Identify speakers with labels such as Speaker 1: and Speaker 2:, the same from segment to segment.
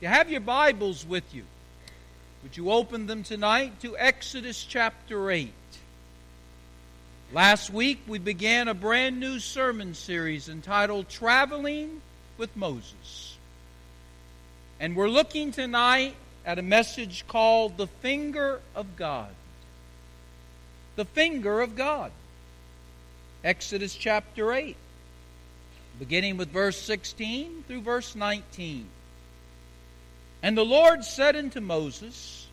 Speaker 1: You have your Bibles with you. Would you open them tonight to Exodus chapter 8? Last week we began a brand new sermon series entitled Traveling with Moses. And we're looking tonight at a message called The Finger of God. The Finger of God. Exodus chapter 8, beginning with verse 16 through verse 19. And the Lord said unto Moses,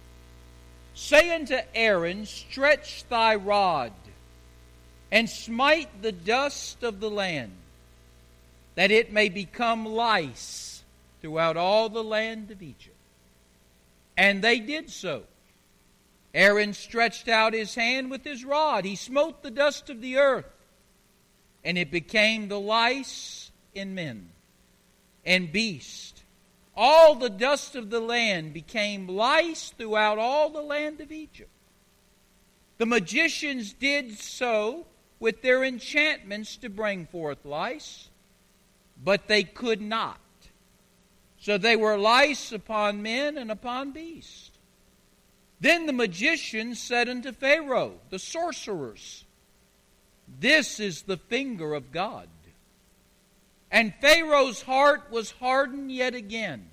Speaker 1: Say unto Aaron, Stretch thy rod, and smite the dust of the land, that it may become lice throughout all the land of Egypt. And they did so. Aaron stretched out his hand with his rod. He smote the dust of the earth, and it became the lice in men and beasts all the dust of the land became lice throughout all the land of Egypt. The magicians did so with their enchantments to bring forth lice, but they could not. So they were lice upon men and upon beasts. Then the magicians said unto Pharaoh, the sorcerers, This is the finger of God. And Pharaoh's heart was hardened yet again,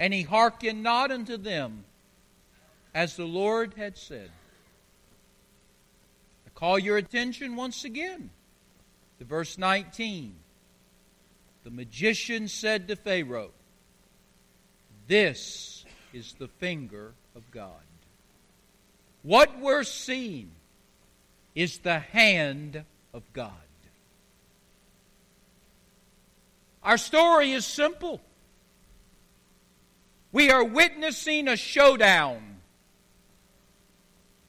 Speaker 1: and he hearkened not unto them, as the Lord had said. I call your attention once again to verse 19. The magician said to Pharaoh, This is the finger of God. What we're seeing is the hand of God. Our story is simple. We are witnessing a showdown,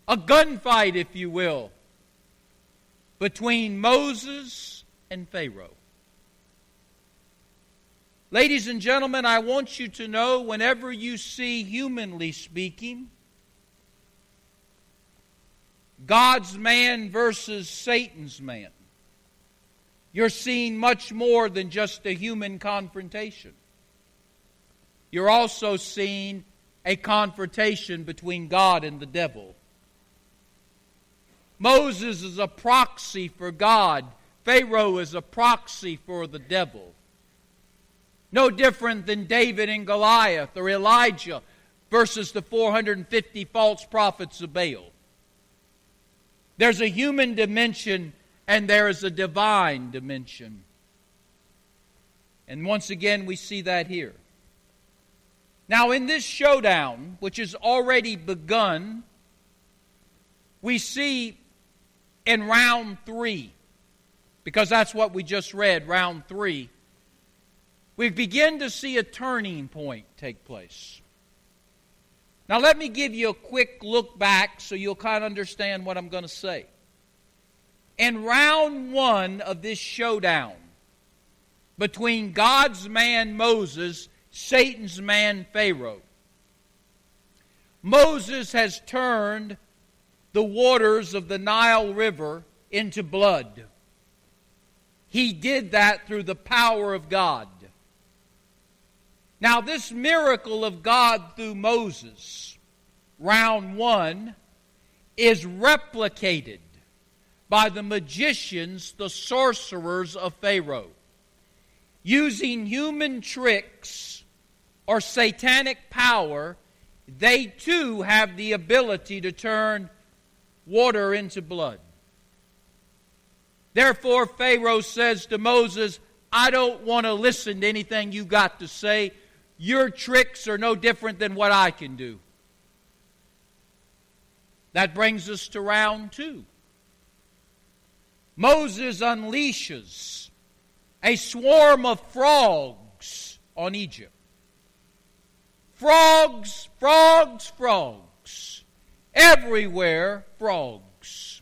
Speaker 1: a gunfight, if you will, between Moses and Pharaoh. Ladies and gentlemen, I want you to know whenever you see, humanly speaking, God's man versus Satan's man, you're seeing much more than just a human confrontation. You're also seeing a confrontation between God and the devil. Moses is a proxy for God, Pharaoh is a proxy for the devil. No different than David and Goliath or Elijah versus the 450 false prophets of Baal. There's a human dimension and there is a divine dimension. And once again, we see that here. Now, in this showdown, which has already begun, we see in round three, because that's what we just read, round three, we begin to see a turning point take place. Now, let me give you a quick look back so you'll kind of understand what I'm going to say. In round one of this showdown between God's man Moses, Satan's man Pharaoh, Moses has turned the waters of the Nile River into blood. He did that through the power of God. Now, this miracle of God through Moses, round one, is replicated by the magicians, the sorcerers of Pharaoh. Using human tricks or satanic power, they too have the ability to turn water into blood. Therefore, Pharaoh says to Moses, I don't want to listen to anything you got to say. Your tricks are no different than what I can do. That brings us to round two. Moses unleashes a swarm of frogs on Egypt. Frogs, frogs, frogs. Everywhere, frogs.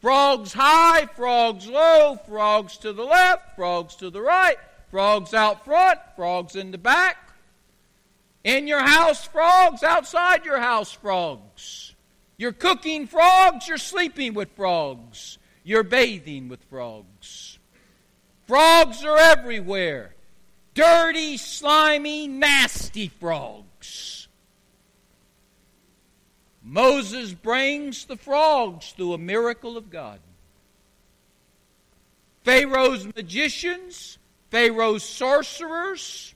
Speaker 1: Frogs high, frogs low, frogs to the left, frogs to the right, frogs out front, frogs in the back. In your house, frogs. Outside your house, frogs. You're cooking frogs, you're sleeping with frogs. You're bathing with frogs. Frogs are everywhere. Dirty, slimy, nasty frogs. Moses brings the frogs through a miracle of God. Pharaoh's magicians, Pharaoh's sorcerers,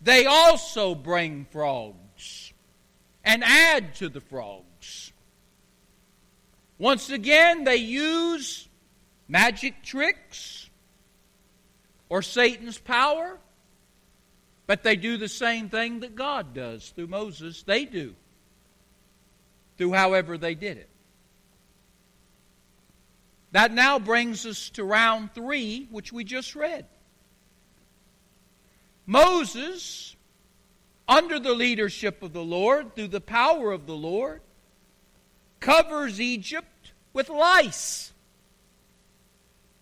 Speaker 1: they also bring frogs and add to the frogs. Once again, they use magic tricks or Satan's power, but they do the same thing that God does through Moses. They do, through however they did it. That now brings us to round three, which we just read. Moses, under the leadership of the Lord, through the power of the Lord, covers Egypt with lice.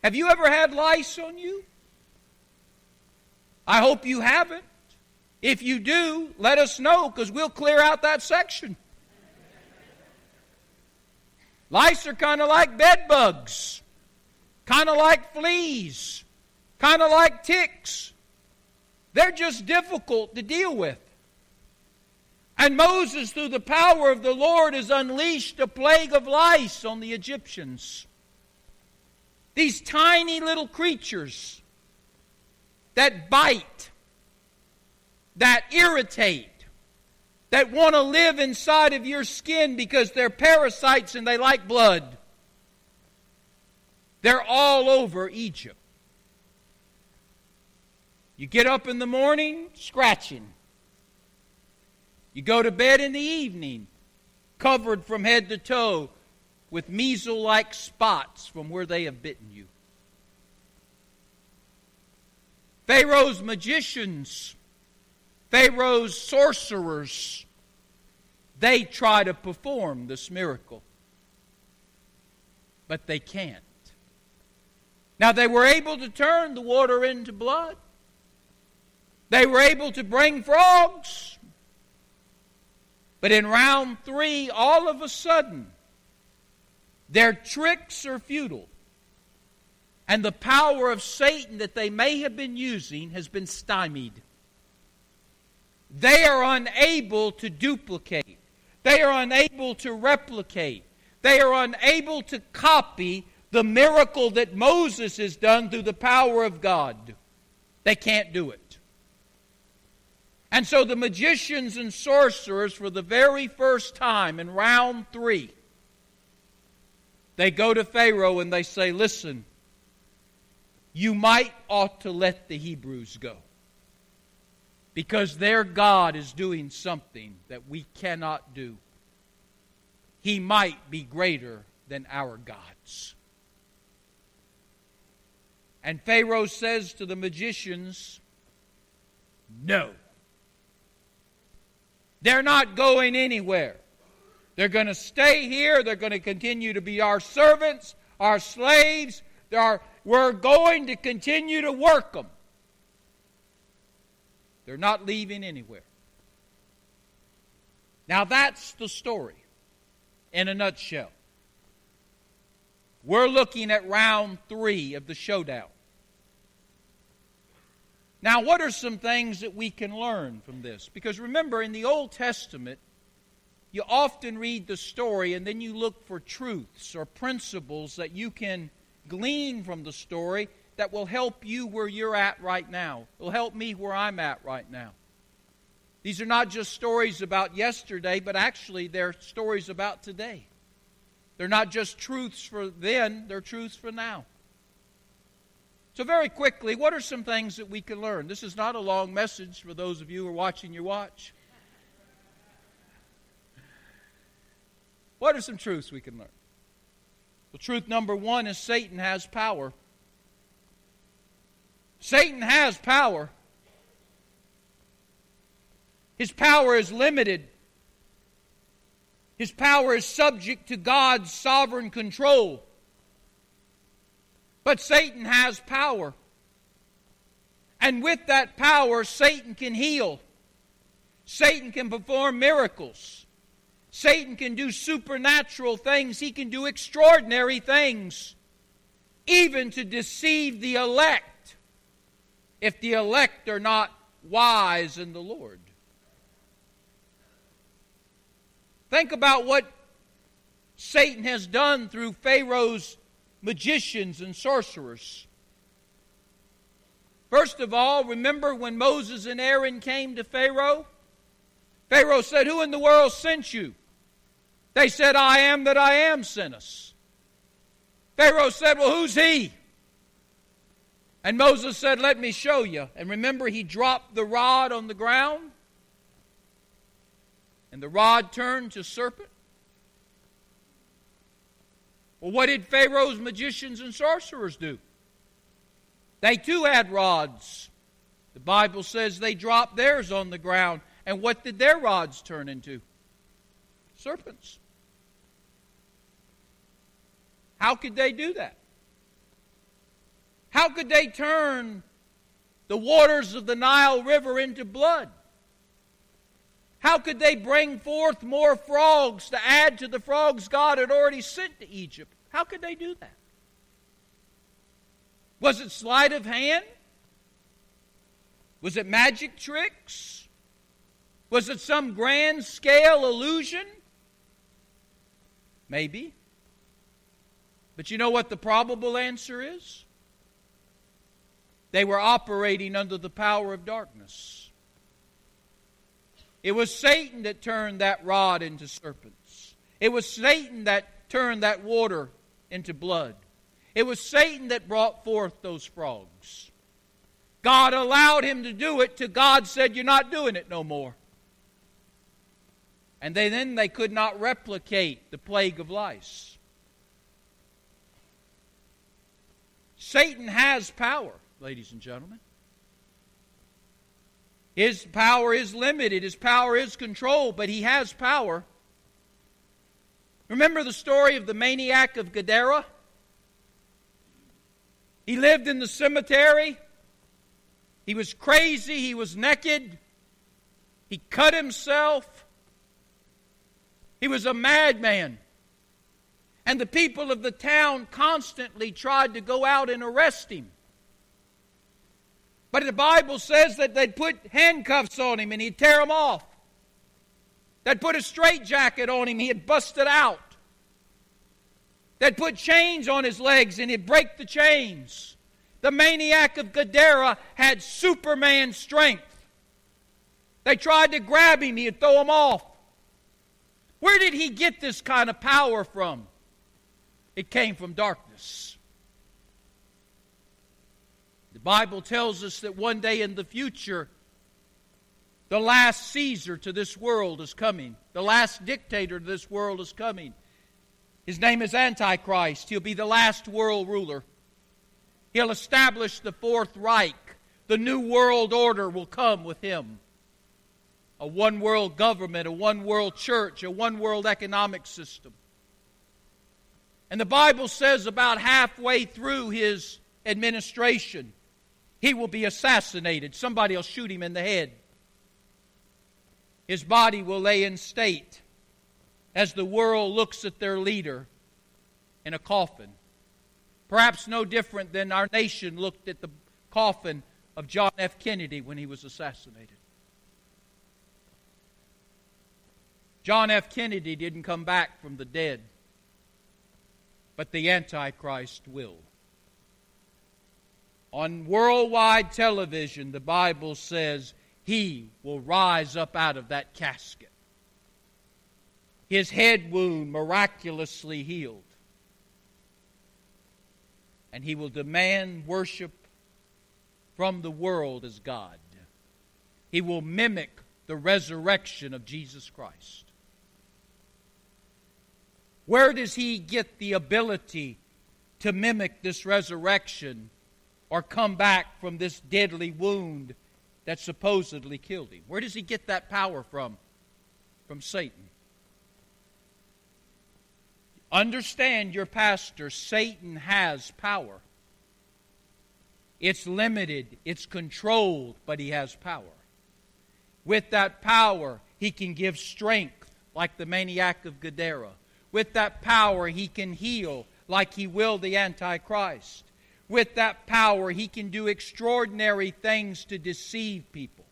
Speaker 1: Have you ever had lice on you? I hope you haven't. If you do, let us know because we'll clear out that section. Lice are kind of like bed bugs, kind of like fleas, kind of like ticks. They're just difficult to deal with. And Moses, through the power of the Lord, has unleashed a plague of lice on the Egyptians. These tiny little creatures that bite, that irritate, that want to live inside of your skin because they're parasites and they like blood. They're all over Egypt. You get up in the morning, scratching. You go to bed in the evening, covered from head to toe with measles like spots from where they have bitten you. Pharaoh's magicians Pharaoh's sorcerers, they try to perform this miracle. But they can't. Now, they were able to turn the water into blood. They were able to bring frogs. But in round three, all of a sudden, their tricks are futile. And the power of Satan that they may have been using has been stymied. They are unable to duplicate. They are unable to replicate. They are unable to copy the miracle that Moses has done through the power of God. They can't do it. And so the magicians and sorcerers, for the very first time in round three, they go to Pharaoh and they say, Listen, you might ought to let the Hebrews go because their God is doing something that we cannot do. He might be greater than our gods. And Pharaoh says to the magicians, No. They're not going anywhere. They're going to stay here. They're going to continue to be our servants, our slaves. They are, we're going to continue to work them. They're not leaving anywhere. Now, that's the story in a nutshell. We're looking at round three of the showdown. Now, what are some things that we can learn from this? Because remember, in the Old Testament, you often read the story and then you look for truths or principles that you can glean from the story that will help you where you're at right now. It will help me where I'm at right now. These are not just stories about yesterday, but actually they're stories about today. They're not just truths for then, they're truths for now. So, very quickly, what are some things that we can learn? This is not a long message for those of you who are watching your watch. What are some truths we can learn? Well, truth number one is Satan has power. Satan has power. His power is limited. His power is subject to God's sovereign control. But Satan has power. And with that power, Satan can heal. Satan can perform miracles. Satan can do supernatural things. He can do extraordinary things, even to deceive the elect if the elect are not wise in the Lord. Think about what Satan has done through Pharaoh's magicians and sorcerers. First of all, remember when Moses and Aaron came to Pharaoh? Pharaoh said, Who in the world sent you? They said, I am that I am sent us. Pharaoh said, Well, who's he? And Moses said, Let me show you. And remember, he dropped the rod on the ground, and the rod turned to serpent. Well, what did Pharaoh's magicians and sorcerers do? They too had rods. The Bible says they dropped theirs on the ground. And what did their rods turn into? Serpents. How could they do that? How could they turn the waters of the Nile River into blood? How could they bring forth more frogs to add to the frogs God had already sent to Egypt? How could they do that? Was it sleight of hand? Was it magic tricks? Was it some grand scale illusion? Maybe. But you know what the probable answer is? They were operating under the power of darkness. It was Satan that turned that rod into serpents. It was Satan that turned that water into blood. It was Satan that brought forth those frogs. God allowed him to do it till God said, You're not doing it no more. And they, then they could not replicate the plague of lice. Satan has power, ladies and gentlemen. His power is limited, his power is controlled, but he has power. Remember the story of the maniac of Gadara? He lived in the cemetery. He was crazy. He was naked. He cut himself. He was a madman. And the people of the town constantly tried to go out and arrest him. But the Bible says that they'd put handcuffs on him and he'd tear them off. They'd put a straitjacket on him, he'd bust it out. They'd put chains on his legs and he'd break the chains. The maniac of Gadara had Superman strength. They tried to grab him, he'd throw them off. Where did he get this kind of power from? It came from darkness. The Bible tells us that one day in the future, the last Caesar to this world is coming. The last dictator to this world is coming. His name is Antichrist. He'll be the last world ruler. He'll establish the Fourth Reich. The new world order will come with him. A one world government, a one world church, a one world economic system. And the Bible says about halfway through his administration, he will be assassinated. Somebody will shoot him in the head. His body will lay in state as the world looks at their leader in a coffin. Perhaps no different than our nation looked at the coffin of John F. Kennedy when he was assassinated. John F. Kennedy didn't come back from the dead but the Antichrist will. On worldwide television, the Bible says he will rise up out of that casket. His head wound miraculously healed. And he will demand worship from the world as God. He will mimic the resurrection of Jesus Christ. Where does he get the ability to mimic this resurrection or come back from this deadly wound that supposedly killed him? Where does he get that power from? From Satan. Understand your pastor, Satan has power. It's limited, it's controlled, but he has power. With that power, he can give strength, like the maniac of Gadara with that power, he can heal like he will the Antichrist. with that power, he can do extraordinary things to deceive people.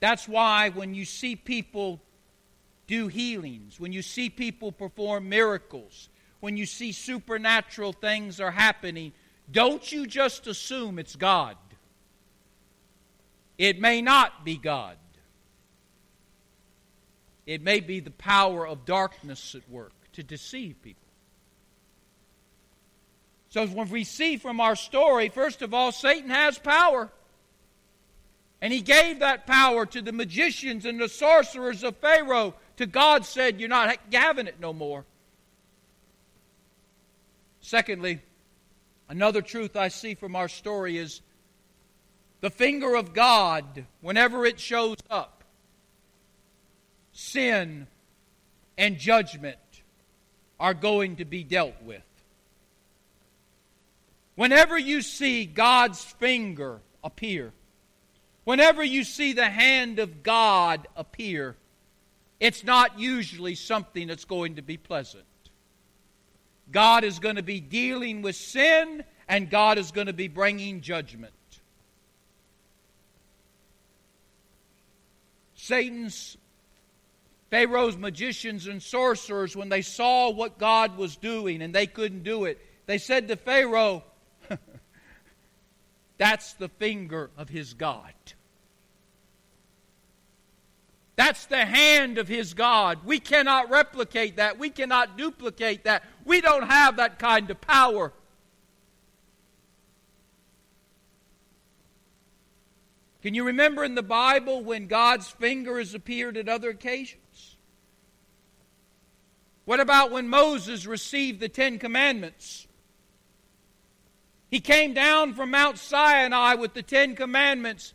Speaker 1: That's why when you see people do healings, when you see people perform miracles, when you see supernatural things are happening, don't you just assume it's God. It may not be God. It may be the power of darkness at work to deceive people. So, when we see from our story, first of all, Satan has power. And he gave that power to the magicians and the sorcerers of Pharaoh. To God said, You're not having it no more. Secondly, another truth I see from our story is the finger of God, whenever it shows up, sin and judgment are going to be dealt with. Whenever you see God's finger appear, whenever you see the hand of God appear, it's not usually something that's going to be pleasant. God is going to be dealing with sin, and God is going to be bringing judgment. Satan's, Pharaoh's magicians and sorcerers, when they saw what God was doing and they couldn't do it, they said to Pharaoh, That's the finger of his God. That's the hand of his God. We cannot replicate that. We cannot duplicate that. We don't have that kind of power. Can you remember in the Bible when God's finger has appeared at other occasions? What about when Moses received the Ten Commandments? He came down from Mount Sinai with the Ten Commandments.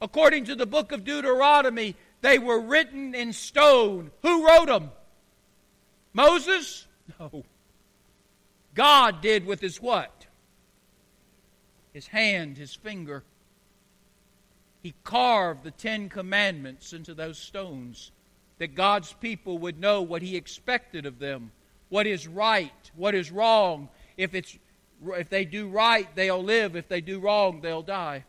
Speaker 1: According to the book of Deuteronomy, they were written in stone. Who wrote them? Moses? No. God did with his what? His hand, his finger. He carved the Ten Commandments into those stones that God's people would know what He expected of them, what is right, what is wrong. If it's if they do right, they'll live. If they do wrong, they'll die.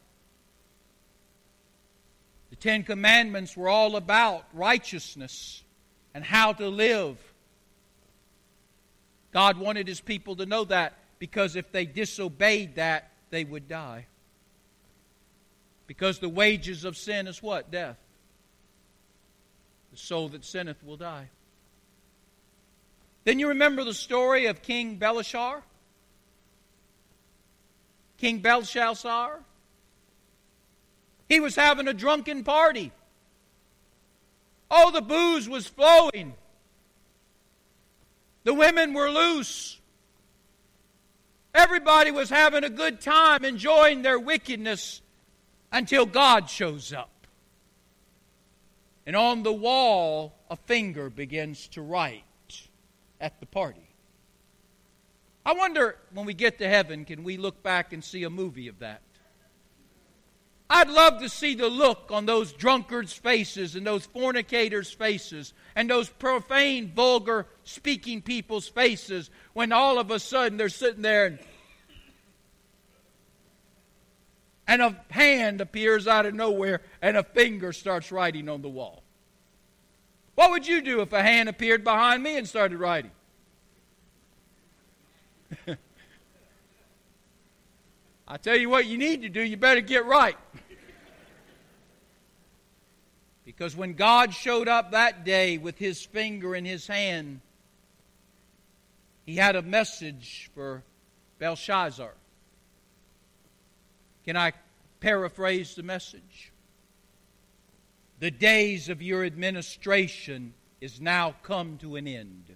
Speaker 1: The Ten Commandments were all about righteousness and how to live. God wanted His people to know that because if they disobeyed that, they would die. Because the wages of sin is what? Death. The soul that sinneth will die. Then you remember the story of King Belshazzar? King Belshazzar. He was having a drunken party. Oh, the booze was flowing. The women were loose. Everybody was having a good time, enjoying their wickedness until God shows up. And on the wall, a finger begins to write at the party. I wonder when we get to heaven, can we look back and see a movie of that? I'd love to see the look on those drunkards' faces and those fornicators' faces and those profane, vulgar speaking people's faces when all of a sudden they're sitting there and, and a hand appears out of nowhere and a finger starts writing on the wall. What would you do if a hand appeared behind me and started writing? I tell you what you need to do, you better get right. because when God showed up that day with his finger in his hand, he had a message for Belshazzar. Can I paraphrase the message? The days of your administration is now come to an end.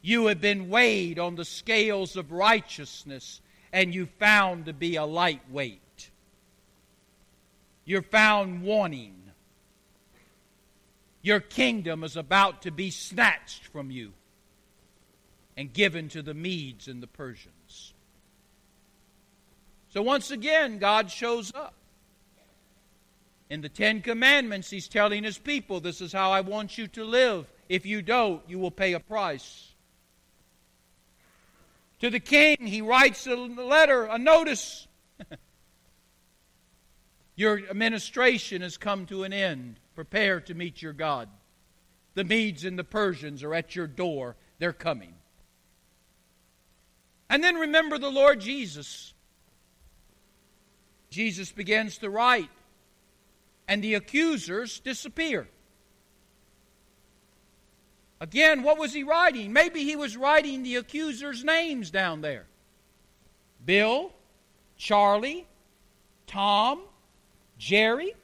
Speaker 1: You have been weighed on the scales of righteousness, and you found to be a lightweight. You're found wanting. Your kingdom is about to be snatched from you and given to the Medes and the Persians. So once again, God shows up. In the Ten Commandments, He's telling His people, This is how I want you to live. If you don't, you will pay a price. To the king, he writes a letter, a notice. your administration has come to an end. Prepare to meet your God. The Medes and the Persians are at your door. They're coming. And then remember the Lord Jesus. Jesus begins to write, and the accusers disappear. Again, what was he writing? Maybe he was writing the accusers' names down there Bill, Charlie, Tom, Jerry.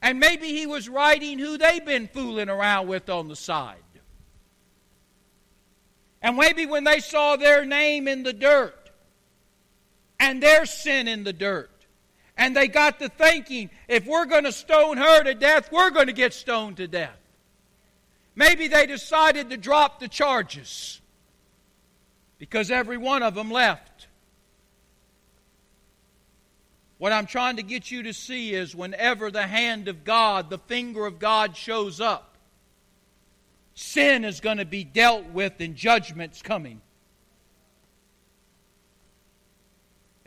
Speaker 1: And maybe he was writing who they've been fooling around with on the side. And maybe when they saw their name in the dirt and their sin in the dirt, and they got to thinking, if we're going to stone her to death, we're going to get stoned to death. Maybe they decided to drop the charges because every one of them left. What I'm trying to get you to see is whenever the hand of God, the finger of God shows up, sin is going to be dealt with and judgment's coming.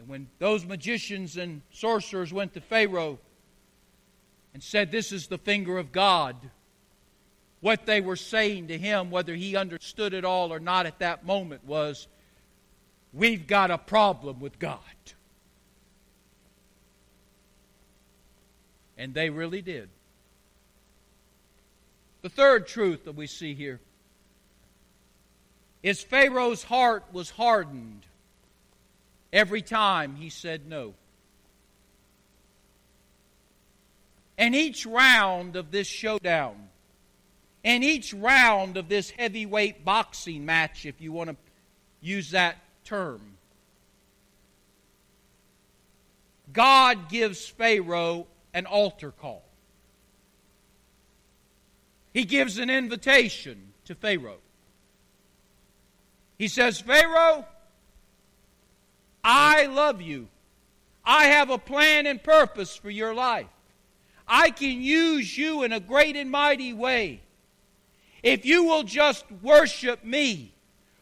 Speaker 1: And when those magicians and sorcerers went to Pharaoh and said, This is the finger of God, what they were saying to him, whether he understood it all or not at that moment, was, We've got a problem with God. And they really did. The third truth that we see here is Pharaoh's heart was hardened every time he said no. And each round of this showdown, and each round of this heavyweight boxing match, if you want to use that term, God gives Pharaoh an altar call. He gives an invitation to Pharaoh. He says, Pharaoh, I love you. I have a plan and purpose for your life. I can use you in a great and mighty way. If you will just worship me,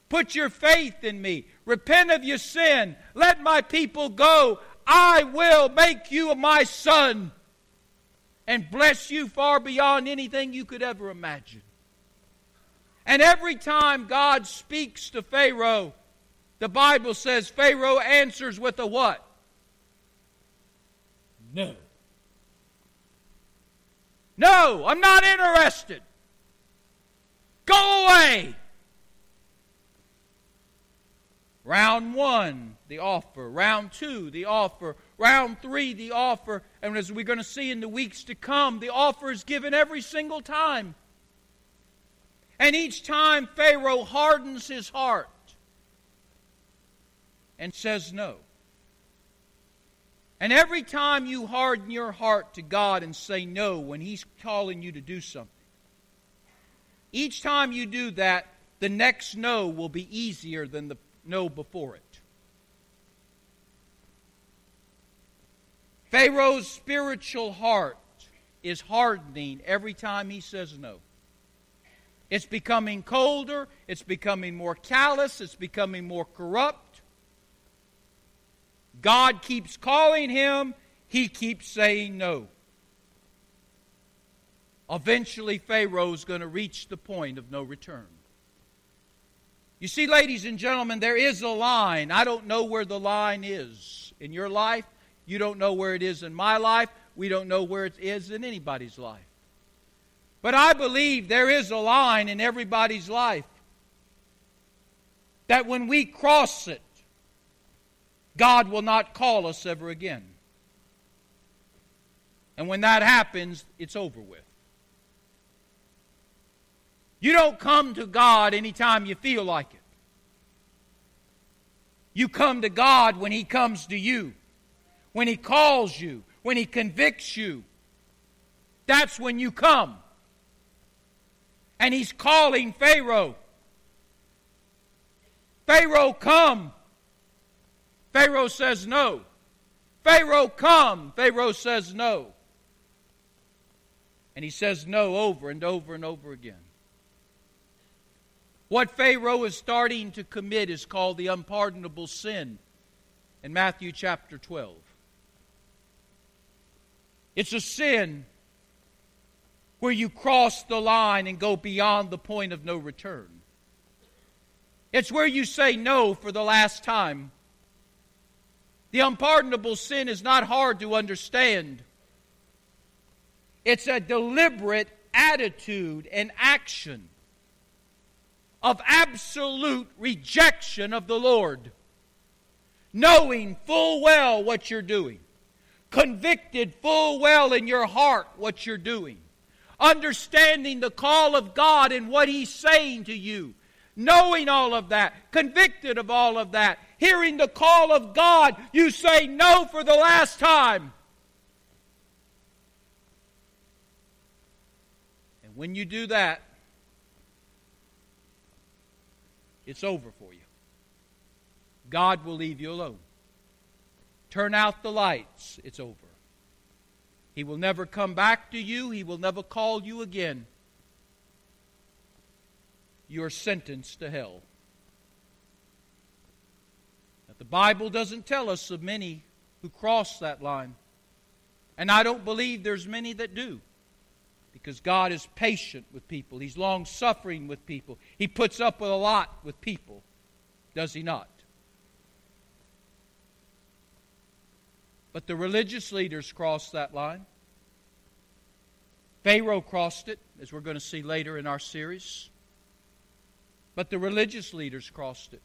Speaker 1: put your faith in me, repent of your sin, let my people go, I will make you my son and bless you far beyond anything you could ever imagine. And every time God speaks to Pharaoh, the Bible says Pharaoh answers with a what? No. No, I'm not interested. Go away. Round one, the offer. Round two, the offer. Round three, the offer. And as we're going to see in the weeks to come, the offer is given every single time. And each time, Pharaoh hardens his heart and says no. And every time you harden your heart to God and say no when He's calling you to do something, each time you do that, the next no will be easier than the no before it. Pharaoh's spiritual heart is hardening every time he says no. It's becoming colder, it's becoming more callous, it's becoming more corrupt. God keeps calling him, he keeps saying no. Eventually, Pharaoh's going to reach the point of no return. You see, ladies and gentlemen, there is a line. I don't know where the line is in your life. You don't know where it is in my life. We don't know where it is in anybody's life. But I believe there is a line in everybody's life that when we cross it, God will not call us ever again. And when that happens, it's over with. You don't come to God anytime you feel like it. You come to God when He comes to you, when He calls you, when He convicts you. That's when you come. And He's calling Pharaoh. Pharaoh, come. Pharaoh says no. Pharaoh, come. Pharaoh says no. And he says no over and over and over again. What Pharaoh is starting to commit is called the unpardonable sin in Matthew chapter 12. It's a sin where you cross the line and go beyond the point of no return. It's where you say no for the last time. The unpardonable sin is not hard to understand. It's a deliberate attitude and action of absolute rejection of the Lord, knowing full well what you're doing, convicted full well in your heart what you're doing, understanding the call of God and what He's saying to you, knowing all of that, convicted of all of that, hearing the call of God, you say no for the last time. And when you do that, it's over for you. God will leave you alone. Turn out the lights, it's over. He will never come back to you, He will never call you again. You are sentenced to hell. The Bible doesn't tell us of many who cross that line. And I don't believe there's many that do because God is patient with people. He's long suffering with people. He puts up with a lot with people, does he not? But the religious leaders crossed that line. Pharaoh crossed it, as we're going to see later in our series. But the religious leaders crossed it.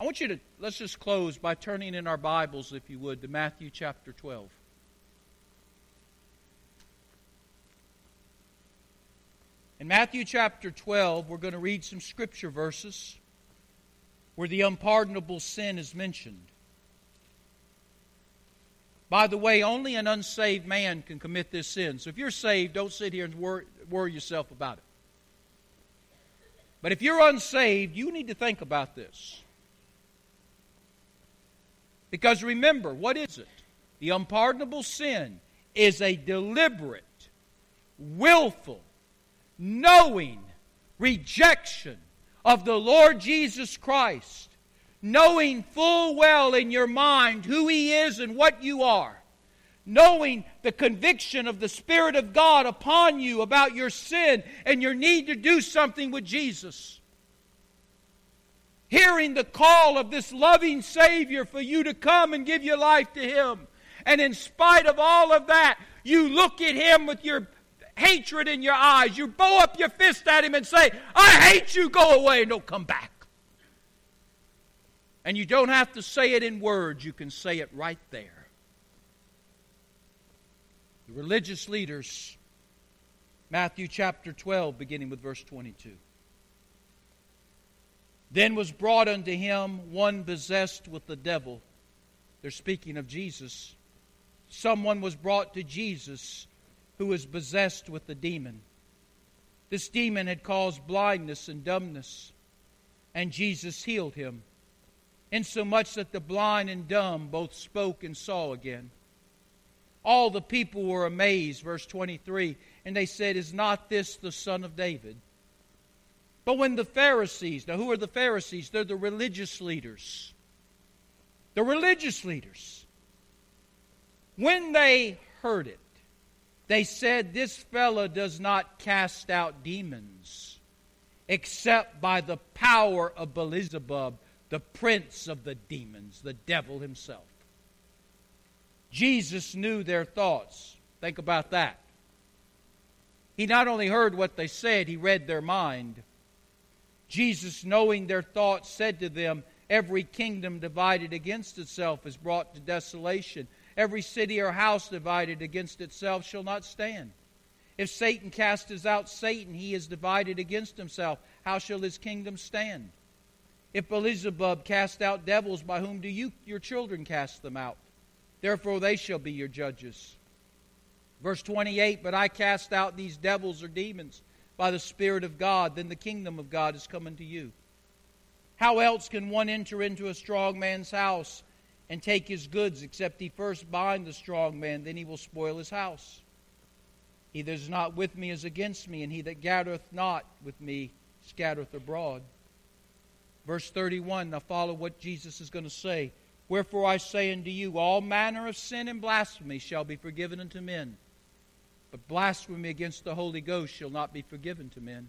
Speaker 1: I want you to, let's just close by turning in our Bibles, if you would, to Matthew chapter 12. In Matthew chapter 12, we're going to read some scripture verses where the unpardonable sin is mentioned. By the way, only an unsaved man can commit this sin. So if you're saved, don't sit here and worry, worry yourself about it. But if you're unsaved, you need to think about this. Because remember, what is it? The unpardonable sin is a deliberate, willful, knowing rejection of the Lord Jesus Christ, knowing full well in your mind who He is and what you are, knowing the conviction of the Spirit of God upon you about your sin and your need to do something with Jesus. Hearing the call of this loving Savior for you to come and give your life to Him. And in spite of all of that, you look at Him with your hatred in your eyes. You bow up your fist at him and say, I hate you, go away, and don't come back. And you don't have to say it in words, you can say it right there. The religious leaders, Matthew chapter 12, beginning with verse 22. Then was brought unto him one possessed with the devil. They're speaking of Jesus. Someone was brought to Jesus who was possessed with the demon. This demon had caused blindness and dumbness, and Jesus healed him, insomuch that the blind and dumb both spoke and saw again. All the people were amazed, verse 23, and they said, Is not this the son of David? But when the Pharisees, now who are the Pharisees? They're the religious leaders. The religious leaders. When they heard it, they said, This fellow does not cast out demons except by the power of Beelzebub, the prince of the demons, the devil himself. Jesus knew their thoughts. Think about that. He not only heard what they said, he read their mind. Jesus, knowing their thoughts, said to them, Every kingdom divided against itself is brought to desolation Every city or house divided against itself shall not stand. If Satan casts out Satan, he is divided against himself. How shall his kingdom stand? If Beelzebub cast out devils, by whom do you, your children, cast them out? Therefore they shall be your judges. Verse 28 But I cast out these devils or demons by the Spirit of God, then the kingdom of God is coming to you. How else can one enter into a strong man's house and take his goods, except he first bind the strong man, then he will spoil his house. He that is not with me is against me, and he that gathereth not with me scattereth abroad. Verse 31, now follow what Jesus is going to say. Wherefore I say unto you, all manner of sin and blasphemy shall be forgiven unto men, but blasphemy against the Holy Ghost shall not be forgiven to men.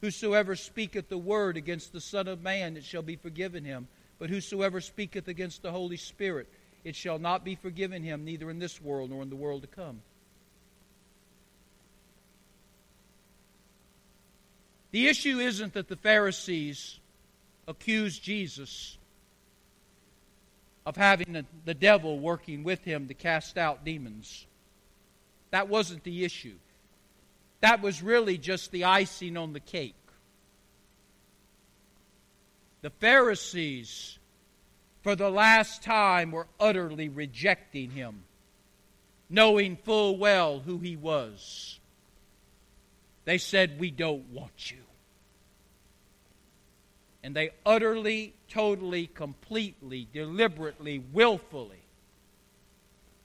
Speaker 1: Whosoever speaketh the word against the Son of Man, it shall be forgiven him. But whosoever speaketh against the Holy Spirit, it shall not be forgiven him, neither in this world nor in the world to come. The issue isn't that the Pharisees accused Jesus of having the devil working with him to cast out demons. That wasn't the issue. That was really just the icing on the cake. The Pharisees, for the last time, were utterly rejecting him, knowing full well who he was. They said, We don't want you. And they utterly, totally, completely, deliberately, willfully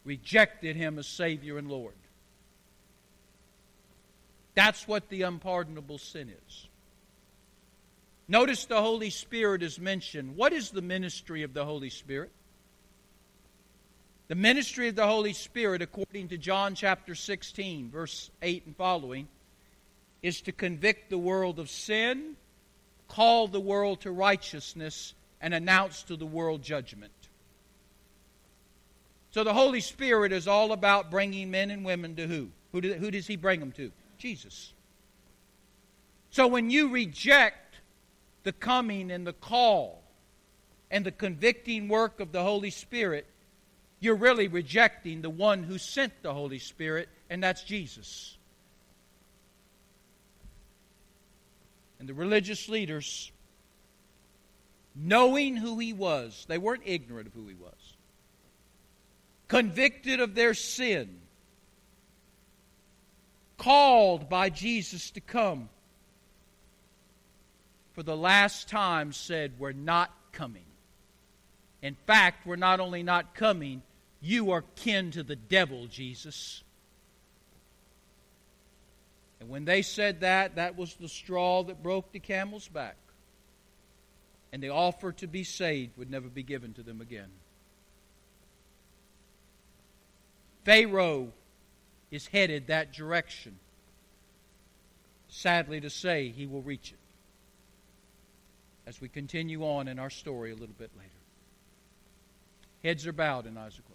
Speaker 1: rejected him as Savior and Lord. That's what the unpardonable sin is. Notice the Holy Spirit is mentioned. What is the ministry of the Holy Spirit? The ministry of the Holy Spirit, according to John chapter 16, verse 8 and following, is to convict the world of sin, call the world to righteousness, and announce to the world judgment. So the Holy Spirit is all about bringing men and women to who? Who, do, who does He bring them to? Jesus. So when you reject the coming and the call and the convicting work of the Holy Spirit, you're really rejecting the one who sent the Holy Spirit, and that's Jesus. And the religious leaders, knowing who he was, they weren't ignorant of who he was, convicted of their sin, called by Jesus to come, for the last time said, We're not coming. In fact, we're not only not coming, you are kin to the devil, Jesus. And when they said that, that was the straw that broke the camel's back. And the offer to be saved would never be given to them again. Pharaoh is headed that direction. Sadly to say, he will reach it. As we continue on in our story a little bit later. Heads are bowed are closed.